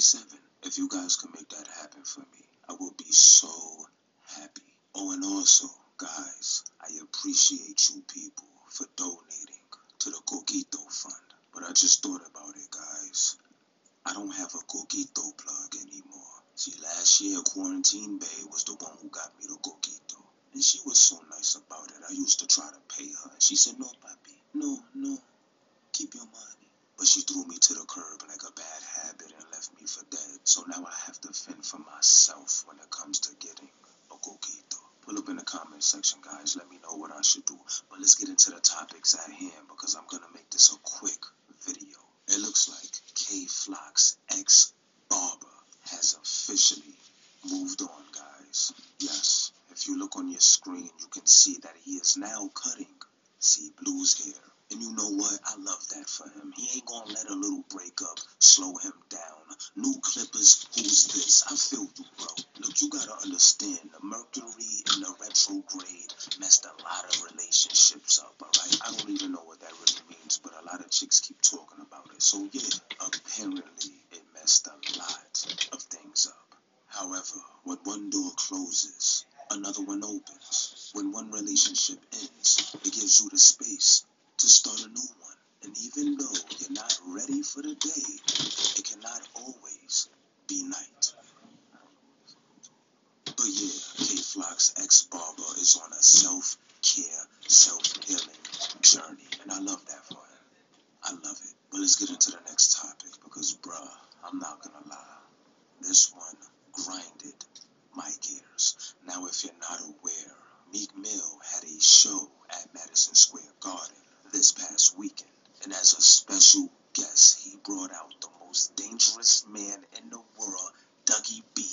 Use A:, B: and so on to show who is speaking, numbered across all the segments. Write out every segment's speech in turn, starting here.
A: 57. If you guys can make that happen for me, I will be so happy. Oh, and also, guys, I appreciate you people for donating to the Coquito Fund. But I just thought about it, guys. I don't have a Coquito plug anymore. See, last year, Quarantine Bay was the one who got me the Coquito. And she was so nice about it. I used to try to pay her. And she said, no, papi. No, no. Keep your money. But she threw me to the curb like a bad habit and left me for dead. So now I have to fend for myself when it comes to getting a coquito. Pull up in the comment section, guys. Let me know what I should do. But let's get into the topics at hand because I'm going to make this a quick video. It looks like Kay Flock's ex barber has officially moved on, guys. Yes, if you look on your screen, you can see that he is now cutting C Blu's hair and you know what? I love that for him. He ain't gonna let a little breakup slow him down. New Clippers, who's this? I feel you, bro. Look, you gotta understand the Mercury and the retrograde messed a lot of relationships up, alright? I don't even know what that really means, but a lot of chicks keep talking about it. So yeah, apparently it messed a lot of things up. However, when one door closes, another one opens. When one relationship ends, it gives you the space to start a new one. And even though you're not ready for the day, it cannot always be night. But yeah, Kay Flock's ex-barber is on a self-care, self-healing journey. And I love that for him. I love it. But let's get into the next topic because, bruh, I'm not gonna lie. This one grinded my gears. Now, if you're not aware, Meek Mill had a show at Madison Square Garden. And as a special guest, he brought out the most dangerous man in the world, Dougie B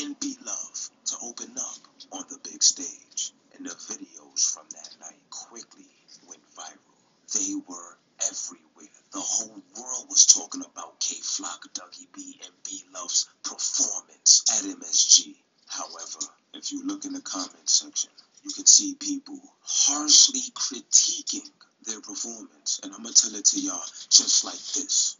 A: and B Love, to open up on the big stage. And the videos from that night quickly went viral. They were everywhere. The whole world was talking about Kay Flock, Dougie B, and B Love's performance at MSG. However, if you look in the comment section, you can see people harshly critiquing their performance. And I'm going to tell it to y'all just like this.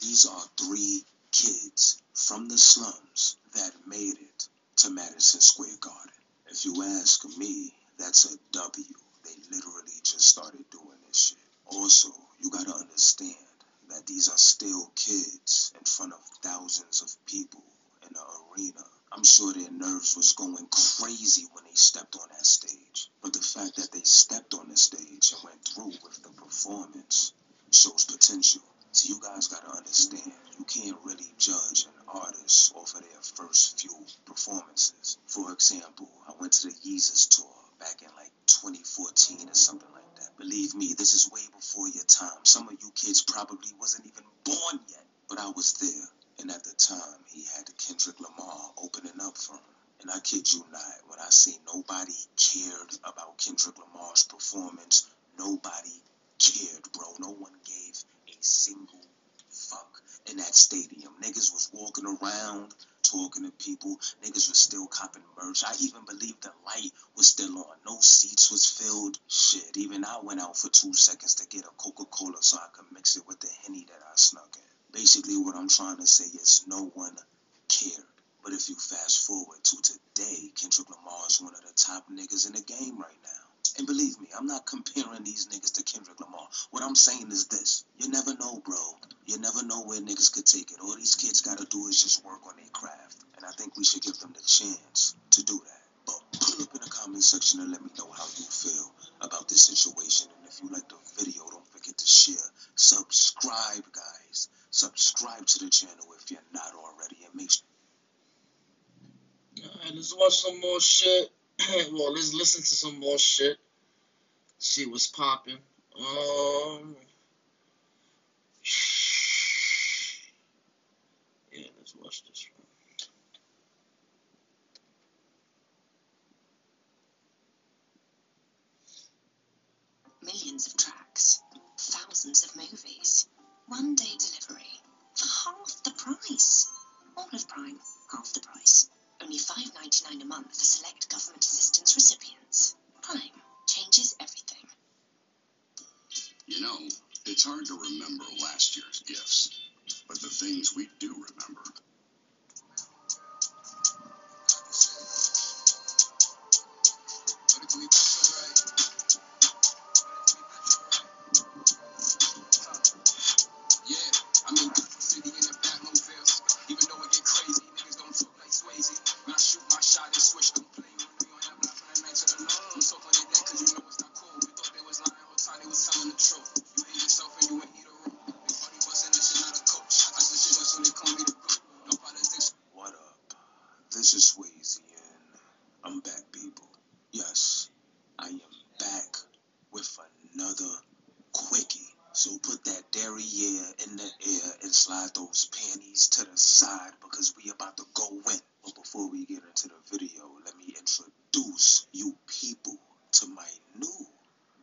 A: These are three kids from the slums that made it to Madison Square Garden. If you ask me, that's a W. They literally just started doing this shit. Also, you got to understand that these are still kids in front of thousands of people in the arena. I'm sure their nerves was going crazy when they stepped on that stage. But the fact that they stepped on the stage and went through with the performance shows potential. So you guys gotta understand, you can't really judge an artist off of their first few performances. For example, I went to the Yeezus tour back in like 2014 or something like that. Believe me, this is way before your time. Some of you kids probably wasn't even born yet, but I was there. And at the time, he had Kendrick Lamar opening up for him. And I kid you not, when I say nobody cared about Kendrick Lamar's performance, nobody cared, bro. No one gave a single fuck in that stadium. Niggas was walking around, talking to people. Niggas was still copping merch. I even believe the light was still on. No seats was filled. Shit, even I went out for two seconds to get a Coca-Cola so I could mix it with the Henny that I snuck in. Basically, what I'm trying to say is no one cared. But if you fast forward to today, Kendrick Lamar is one of the top niggas in the game right now. And believe me, I'm not comparing these niggas to Kendrick Lamar. What I'm saying is this. You never know, bro. You never know where niggas could take it. All these kids gotta do is just work on their craft. And I think we should give them the chance to do that. But put up in the comment section and let me know how you feel about this situation. And if you like the video, don't forget to share. Subscribe, guys subscribe to the channel if you're not already, and make sure.
B: Let's watch some more shit. well, let's listen to some more shit. She was popping. Um, yeah, let's watch this one.
C: Millions of tracks, thousands of movies, one day delivery for half the price. All of Prime, half the price. Only $5.99 a month for select government assistance recipients. Prime changes everything.
D: You know, it's hard to remember last year's gifts, but the things we do remember.
A: Yeah, and slide those panties to the side because we about to go in. But before we get into the video, let me introduce you people to my new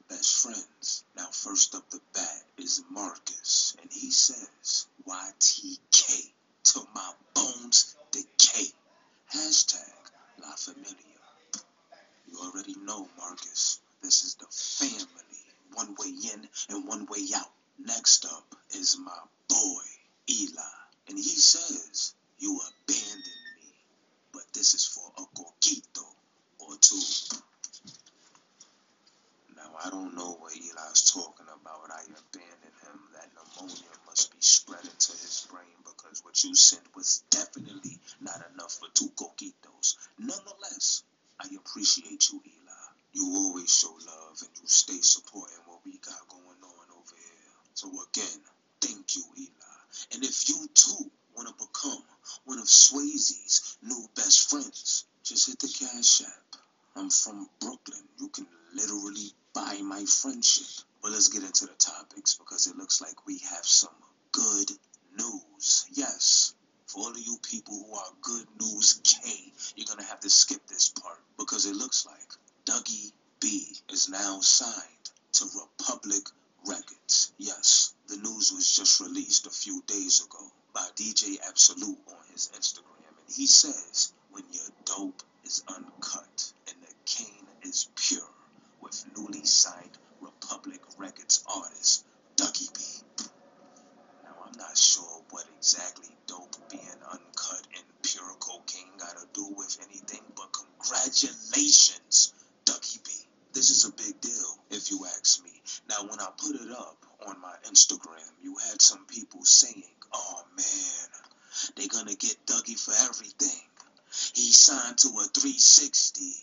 A: best friends. Now, first up the bat is Marcus, and he says, YTK to my bones decay. Hashtag La Familia. You already know, Marcus. This is the family. One way in and one way out. Next up is my boy, Eli. And he says, You abandoned me. But this is for a coquito or two. Now, I don't know what Eli's talking about. I abandoned him. That pneumonia must be spread into his brain because what you sent was definitely not enough for two coquitos. Nonetheless, I appreciate you, Eli. You always show love and you stay supporting what we got going on over here. So again, you, Eli. Uh, and if you too want to become one of Swayze's new best friends, just hit the Cash App. I'm from Brooklyn. You can literally buy my friendship. But let's get into the topics because it looks like we have some good news. Yes, for all of you people who are good news K, you're gonna have to skip this part because it looks like Dougie B is now signed to Republic Records. Yes, the news was just released a few days ago by DJ Absolute on his Instagram, and he says, "When your dope is uncut and the cane is pure," with newly signed Republic Records artist Dougie B. Now I'm not sure what exactly dope being uncut and pure cocaine got to do with anything, but congratulations, Dougie B. This is a big deal, if you ask me. Now, when I put it up on my Instagram, you had some people saying, oh man, they're gonna get Dougie for everything. He signed to a 360.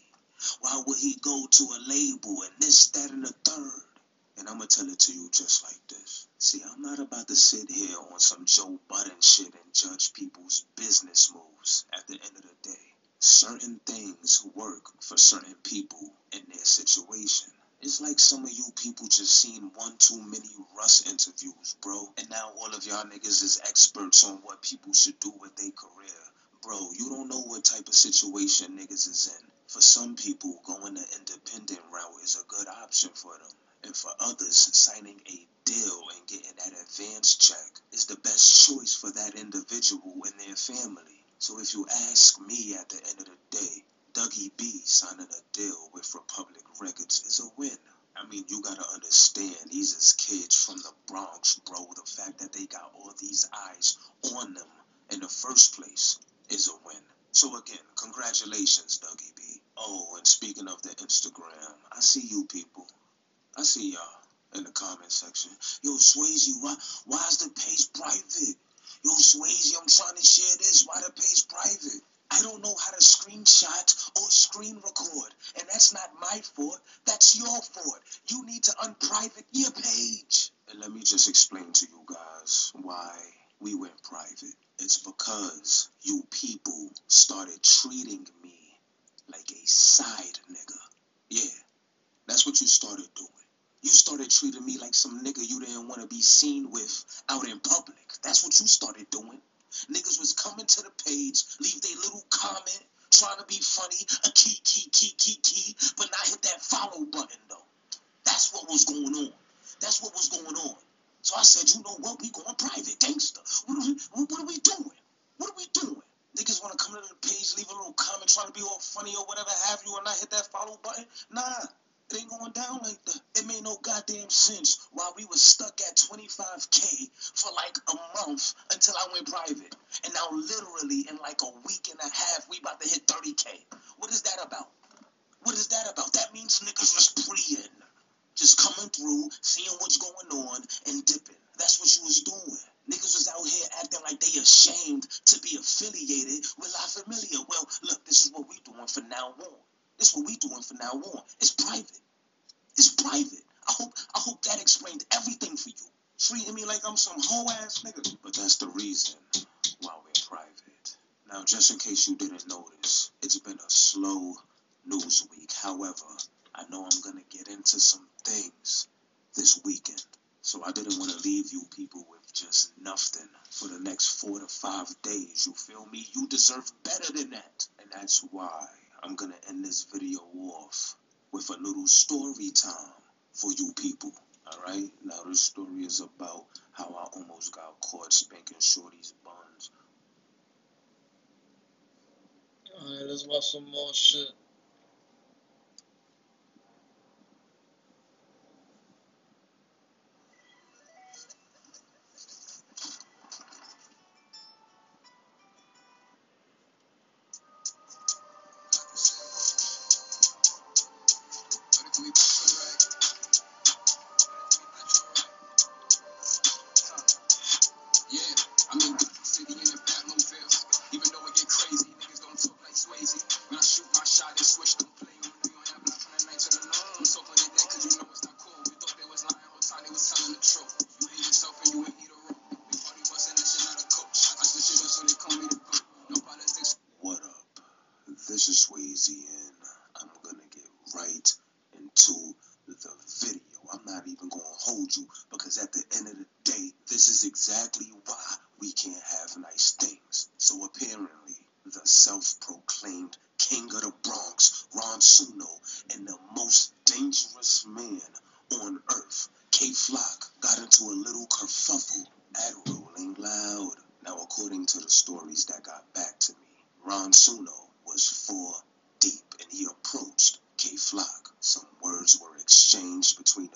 A: Why would he go to a label and this, that, and the third? And I'm gonna tell it to you just like this. See, I'm not about to sit here on some Joe Budden shit and judge people's business moves. At the end of the day, certain things work for certain people in their situation. It's like some of you people just seen one too many Russ interviews, bro. And now all of y'all niggas is experts on what people should do with their career. Bro, you don't know what type of situation niggas is in. For some people, going the independent route is a good option for them. And for others, signing a deal and getting that advance check is the best choice for that individual and their family. So if you ask me at the end of the day, Dougie B signing a deal with Republic Records is a win. I mean, you gotta understand, these is kids from the Bronx, bro. The fact that they got all these eyes on them in the first place is a win. So again, congratulations, Dougie B. Oh, and speaking of the Instagram, I see you people. I see y'all in the comment section. Yo, Swayze, why why is the page private? Yo, Swayze, I'm trying to share this. Why the page private? I don't know how to screenshot or screen record. And that's not my fault. That's your fault. You need to unprivate your page. And let me just explain to you guys why we went private. It's because you people started treating me like a side nigga. Yeah, that's what you started doing. You started treating me like some nigga you didn't want to be seen with out in public. That's what you started doing. Niggas was coming to the page, leave their little comment, trying to be funny, a key, key, key, key, key, but not hit that follow button though. That's what was going on. That's what was going on. So I said, you know what? We going private, gangster. What are we, what, are we doing? What are we doing? Niggas want to come to the page, leave a little comment, trying to be all funny or whatever have you, or not hit that follow button. Nah, it ain't going down like that. It made no goddamn sense while we was stuck at 25K for like a month until I went private. And now, literally, in like a week and a half, we about to hit 30K. What is that about? What is that about? That means niggas was preying. Just coming through, seeing what's going on, and dipping. That's what you was doing. Niggas was out here acting like they ashamed to be affiliated with La Familia. Well, look, this is what we doing for now on. Is what we doing from now on. It's private. It's private. I hope I hope that explained everything for you. Treating me like I'm some hoe ass nigga. But that's the reason why we're private. Now, just in case you didn't notice, it's been a slow news week. However, I know I'm gonna get into some things this weekend. So I didn't want to leave you people with just nothing for the next four to five days. You feel me? You deserve better than that. And that's why I'm gonna end this video off with a little story time for you people. Alright? Now this story is about how I almost got caught spanking Shorty's buns.
B: Alright, let's watch some more shit.
D: I'm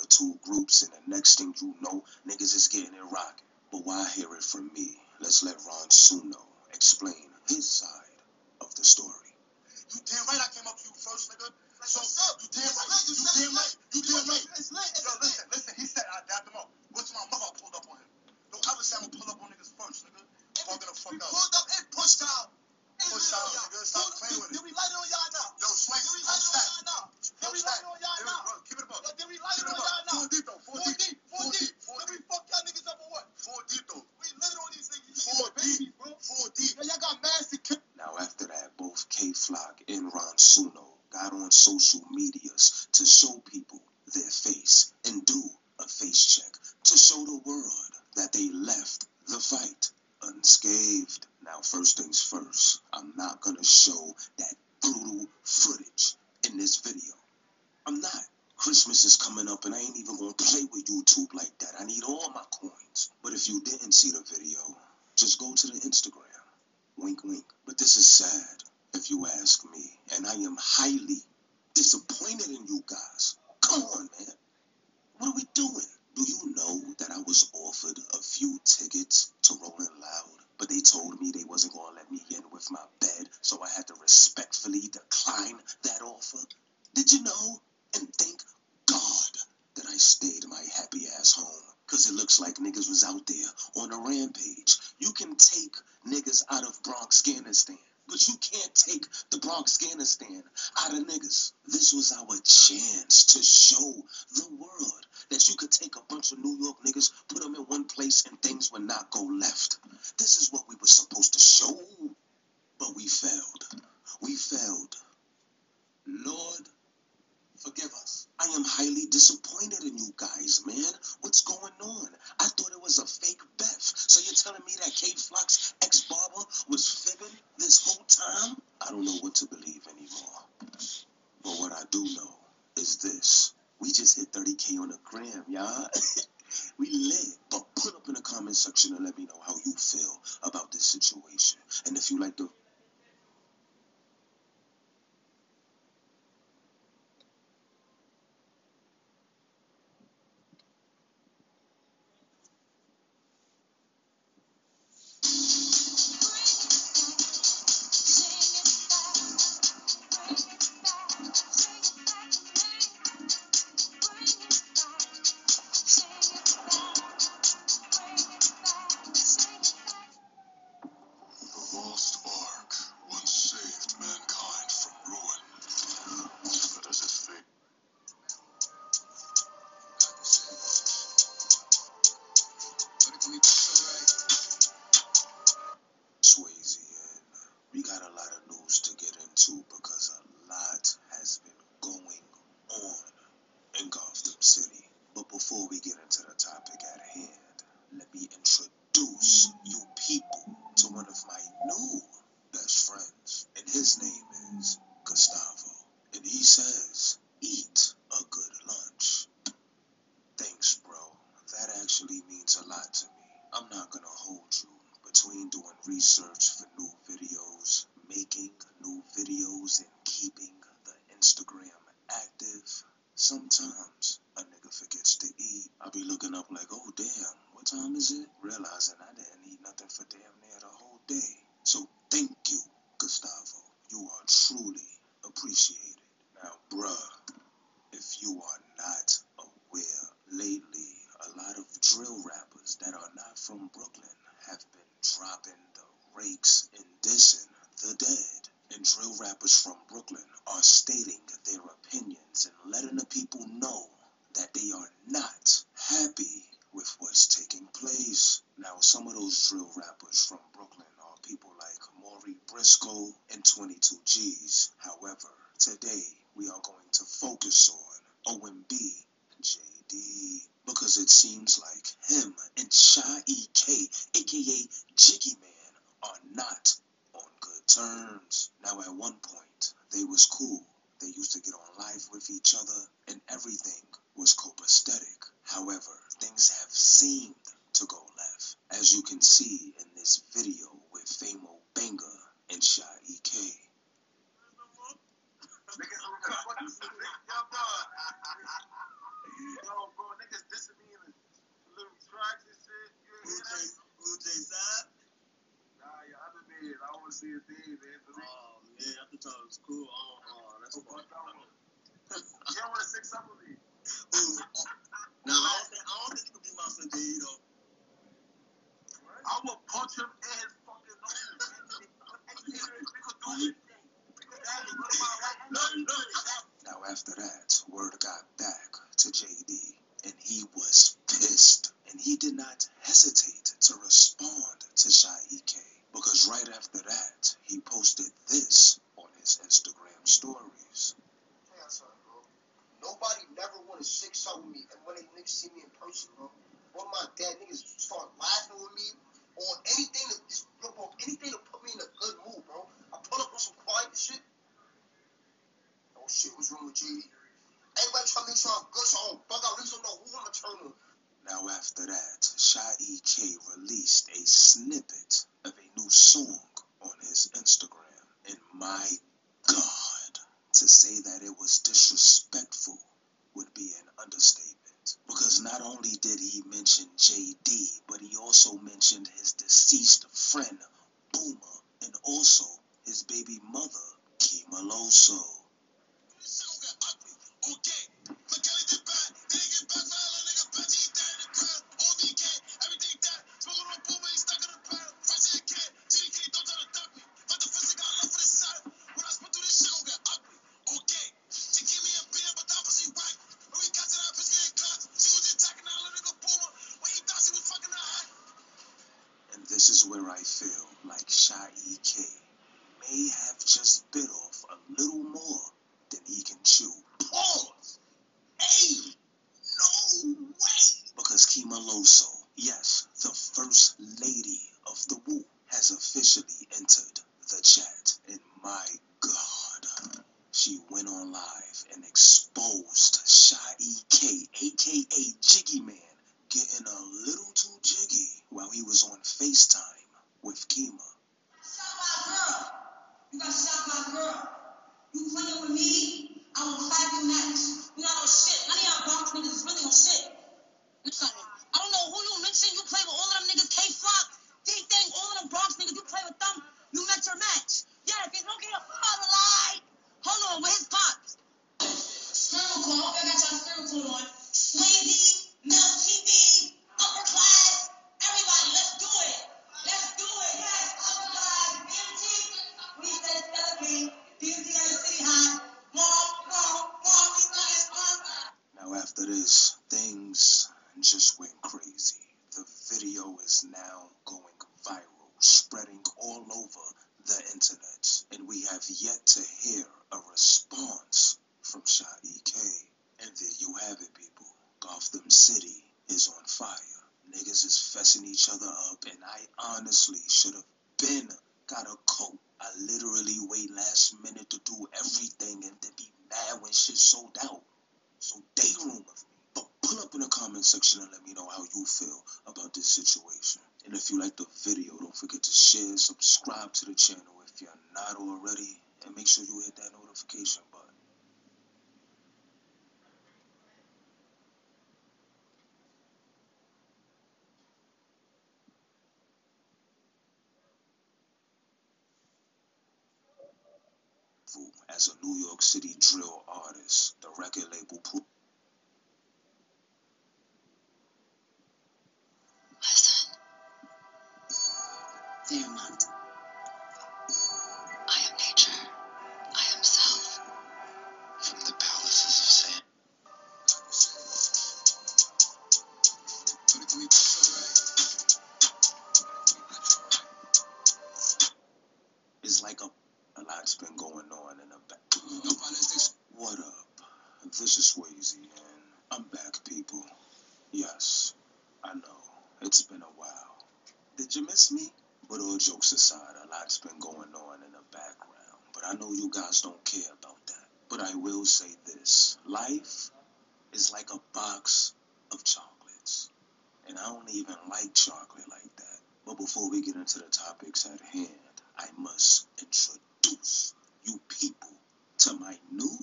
D: the
A: two groups, and the next thing you know, niggas is getting it rocking. But why hear it from me? Let's let Ron Suno explain his side of the story.
E: You damn right I came up to you first, nigga. So, you damn right. You damn right. You damn right. Yo, listen, listen. He said I dapped him up. What's my mother pulled up on him? Don't ever say I'm gonna pull up on niggas first, nigga. Fucking the fuck out.
F: pulled up and pushed out.
E: Push out, nigga. Stop playing with it.
F: Did we light it on y'all now?
E: Yo, Swank,
F: Did we light it on y'all now? Did we
E: Don't
F: light
E: stack.
F: it on y'all now?
E: Keep it above.
F: Yo, Did we light
E: Keep
F: it
E: it
F: on y'all now?
E: Four deep, though. Four
F: Four
E: deep.
F: deep, four
E: Four
F: deep.
E: deep. Four
F: Did we fuck y'all niggas up or what?
E: Four deep, though.
F: We lit on these niggas.
E: Four deep.
F: bro.
E: Four deep.
F: Y'all got mad.
A: Now, after that, both Kay Flock and Ron Suno got on social medias to show people their face and do a face check to show the world that they left the fight unscathed. Now, first things first, I'm not gonna show that brutal footage in this video. I'm not. Christmas is coming up and I ain't even gonna play with YouTube like that. I need all my coins. But if you didn't see the video, just go to the Instagram. Wink, wink. But this is sad, if you ask me. And I am highly disappointed in you guys. Come on, man. What are we doing? Do you know that I was offered a few tickets to Rolling Loud, but they told me they wasn't gonna let me in with my bed, so I had to respectfully decline that offer? Did you know? And thank God that I stayed my happy ass home. Cause it looks like niggas was out there on a rampage. You can take niggas out of Bronx, Afghanistan. But you can't take the Bronx, Afghanistan out of niggas. This was our chance to show the world that you could take a bunch of New York niggas, put them in one place, and things would not go left. This is what we were supposed to show. But we failed. We failed. Lord, forgive us. I am highly disappointed in you guys, man. What's going on? I thought it was a fake Beth. So you're telling me that Kay Flock's ex barber was fibbing this whole time? I don't know what to believe anymore. But what I do know is this.
G: We just hit 30k on the gram, y'all. we lit. But put up in the comment section and let me know how you feel about this situation. And if you like the
A: lost ark
G: seemed to go left, as you can see in this video with Famo Banger and Sha EK. Oh man, I thought it was cool. Oh, oh that's
F: fuck. You don't want to with me?
G: Nah, I don't think I don't think you could be my son Jay though.
F: I will punch him in his fucking nose. We could do anything. We could do anything. What about right now?
G: Now after that, word got back to JD, and he was pissed, and he did not hesitate to respond to Sha EK because right after that, he posted this on his Instagram stories.
H: Tell y'all bro. Nobody to shake something with me, and when niggas see me in person, bro, of my dad niggas start laughing with me, or anything to just, anything to put me in a good mood, bro. I up on some quiet shit. Oh shit, what's wrong with JD? Everybody try to make sure I'm good, so I don't bug out. At least know who I'm gonna turn.
G: Now after that, Sha EK released a snippet of a new song on his Instagram, and my God, to say that it was disrespectful would be an understatement. Because not only did he mention JD, but he also mentioned his deceased friend, Boomer, and also his baby mother, Loso. And
A: video, don't forget to share, subscribe to the channel if you're not already, and make sure you hit that notification button. As a New York City drill artist, the record label
C: Fairmont. I am nature. I am self.
A: from the palaces of sand. It's like a, a lot's been going on in the back. What up? This is Swayze, and I'm back, people. Yes, I know. It's been a while. Did you miss me? But all jokes aside, a lot's been going on in the background. But I know you guys don't care about that. But I will say this life is like a box of chocolates. And I don't even like chocolate like that. But before we get into the topics at hand, I must introduce you people to my new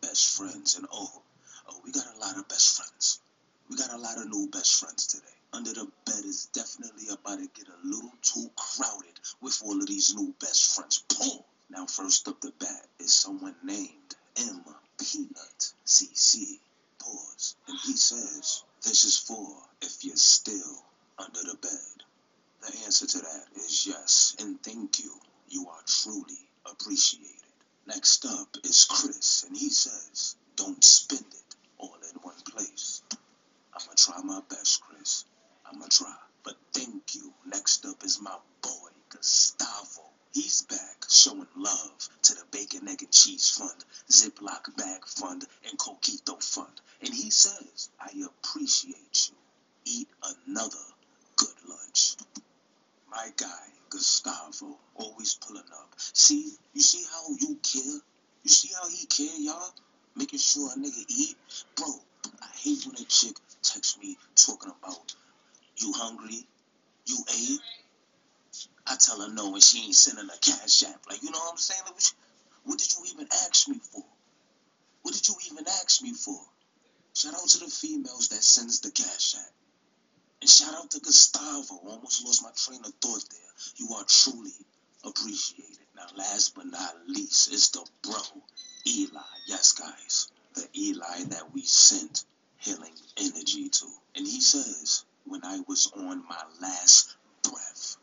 A: best friends. And oh, oh, we got a lot of best friends. We got a lot of new best friends today. Under the bed is definitely about to get a little too crowded with all of these new best friends. Boom! Now, first up the bat is someone named M. Peanut CC. Pause. And he says, This is for if you're still under the bed. The answer to that is yes, and thank you. You are truly appreciated. Next up is Chris, and he says, Don't spend it all in one place. I'm gonna try my best, Chris. I'm gonna try. But thank you. Next up is my boy, Gustavo. He's back showing love to the Bacon, Egg, and Cheese Fund, Ziploc Bag Fund, and Coquito Fund. And he says, I appreciate you. Eat another good lunch. My guy, Gustavo, always pulling up. See, you see how you care? You see how he care, y'all? Making sure a nigga eat? Bro, I hate when a chick texts me talking about you hungry, you ate. I tell her no and she ain't sending a cash app. Like, you know what I'm saying? Like, what, did you even ask me for? What did you even ask me for? Shout out to the females that sends the cash app. And shout out to Gustavo. Almost lost my train of thought there. You are truly appreciated. Now, last but not least, it's the bro, Eli. Yes, guys, the Eli that we sent healing energy to. And he says, when I was on my last breath,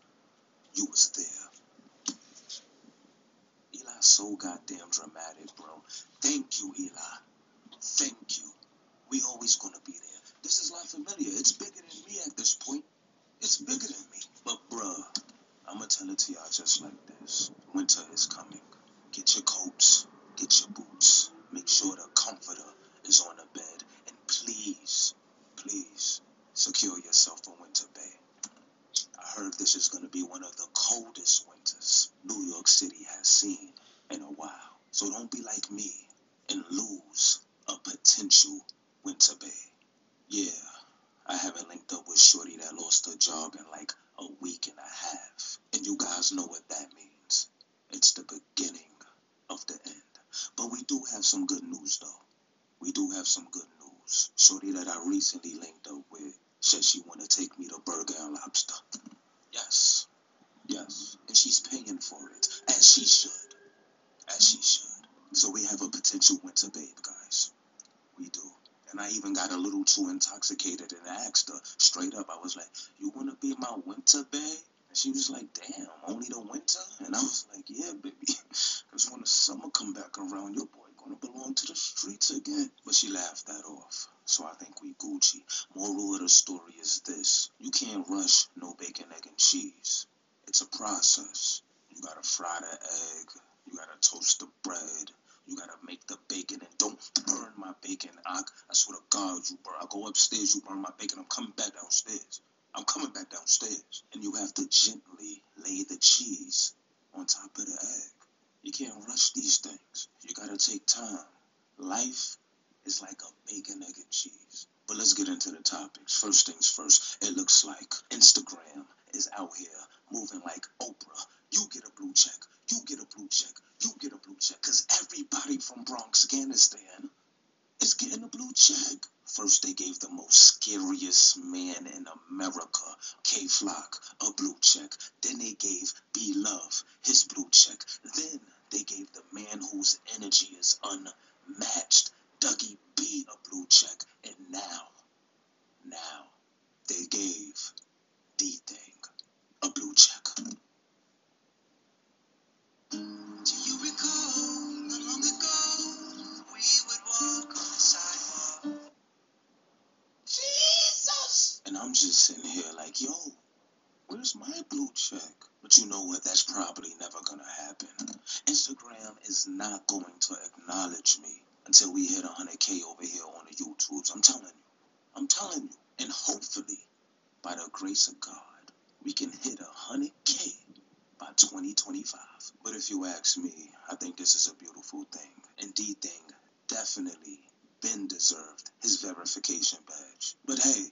A: you was there. So goddamn dramatic, bro. Thank you, Eli. Thank you. We always gonna be there. This is La Familia. It's bigger than me at this point. It's bigger than me. But bruh, I'ma tell it to y'all just like this. Winter is coming. Get your coats, get your boots. Make sure the comforter is on the bed. And please, please, secure yourself a winter bed. I heard this is gonna be one of the coldest winters New York City has seen in a while. So don't be like me and lose a potential winter bed. Yeah, I haven't linked up with Shorty that lost her job in like a week and a half. And you guys know what that means. It's the beginning of the end. But we do have some good news though. We do have some good news. Shorty that I recently linked up with said she wanna take me to Burger and Lobster. Yes. Yes. And she's paying for it. As she should. She should. So we have a potential winter babe, guys. We do. And I even got a little too intoxicated and asked her straight up. I was like, You wanna be my winter babe? And she was like, Damn, only the winter? And I was like, Yeah, baby. Because when the summer come back around, your boy gonna belong to the streets again. But she laughed that off. So I think we Gucci. Moral of the story is this. You can't rush no bacon, egg, and cheese. It's a process. You gotta fry the egg. You gotta toast the bread. You gotta make the bacon and don't burn my bacon. I, I swear to God, you burn. I go upstairs, you burn my bacon. I'm coming back downstairs. I'm coming back downstairs. And you have to gently lay the cheese on top of the egg. You can't rush these things. You gotta take time. Life is like a bacon, egg, and cheese. But let's get into the topics. First things first, it looks like Instagram is out here moving like Oprah. You get a blue check. You get a blue check. You get a blue check. Because everybody from Bronx, Afghanistan is getting a blue check. First, they gave the most scariest man in America, Kay Flock, a blue check. Then they gave B Love his blue check. Then they gave the man whose energy is unmatched, Dougie B, a blue check. And now, now, they gave DThang a blue check.
C: Do you recall not long ago we would walk on the sidewalk? Jesus!
A: And I'm just sitting here like, yo, where's my blue check? But you know what? That's probably never gonna happen. Instagram is not going to acknowledge me until we hit 100k over here on the YouTubes. I'm telling you. I'm telling you. And hopefully, by the grace of God, we can hit 100k by 2025. But if you ask me, I think this is a beautiful thing. And DThang definitely been deserved his verification badge. But hey,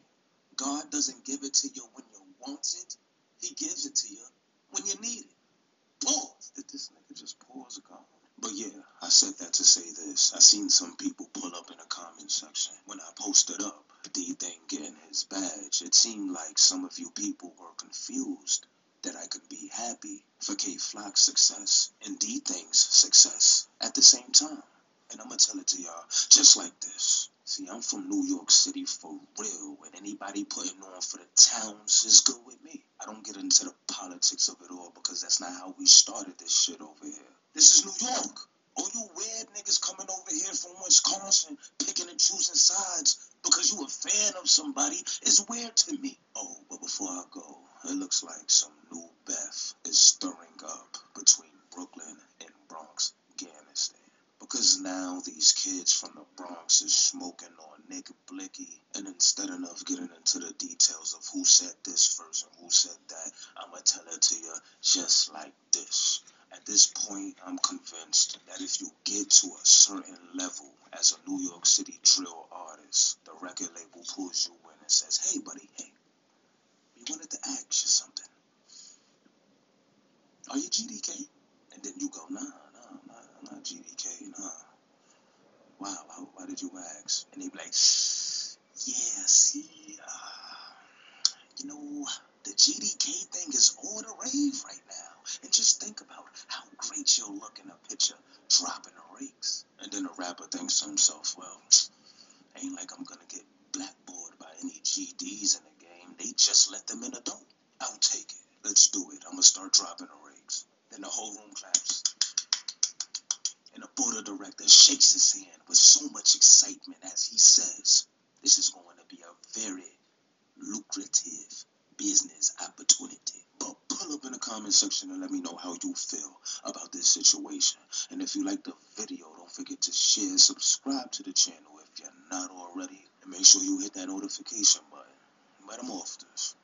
A: God doesn't give it to you when you want it. He gives it to you when you need it. Pause. Did this nigga just pause God? But yeah, I said that to say this. I seen some people pull up in the comment section when I posted up DThang getting his badge. It seemed like some of you people were confused that I could be happy for Kay Flock's success and DThang's success at the same time. And I'm gonna tell it to y'all just like this. See, I'm from New York City for real, and anybody putting on for the towns is good with me. I don't get into the politics of it all because that's not how we started this shit over here. This is New York. All you weird niggas coming over here from Wisconsin, picking and choosing sides because you a fan of somebody is weird to me. Oh, but before I go, it looks like some new Beth is stirring up between Brooklyn and Bronx, Afghanistan. Because now these kids from the Bronx is smoking on Nick Blixky. And instead of getting into the details of who said this first and who said that, I'ma tell it to you just like this. At this point, I'm convinced that if you get to a certain level as a New York City drill artist, the record label pulls you in and says, hey, buddy, hey, wanted to ask you something. Are you GDK? And then you go, nah, nah, not, I'm not GDK, nah. Wow, why, why did you ask? And they be like, yeah, see, uh, you know, the GDK thing is all the rave right now. And just think about how great you'll look in a picture dropping the rakes. And then the rapper thinks to himself, well, ain't like I'm gonna get blackboarded by any GDs in. They just let them in the door. I'll take it. Let's do it. I'm gonna start dropping the rakes. Then the whole room claps. And the board of directors shakes his hand with so much excitement as he says, This is going to be a very lucrative business opportunity. But pull up in the comment section and let me know how you feel about this situation. And if you like the video, don't forget to share, subscribe to the channel if you're not already, and make sure you hit that notification button. But I'm off this.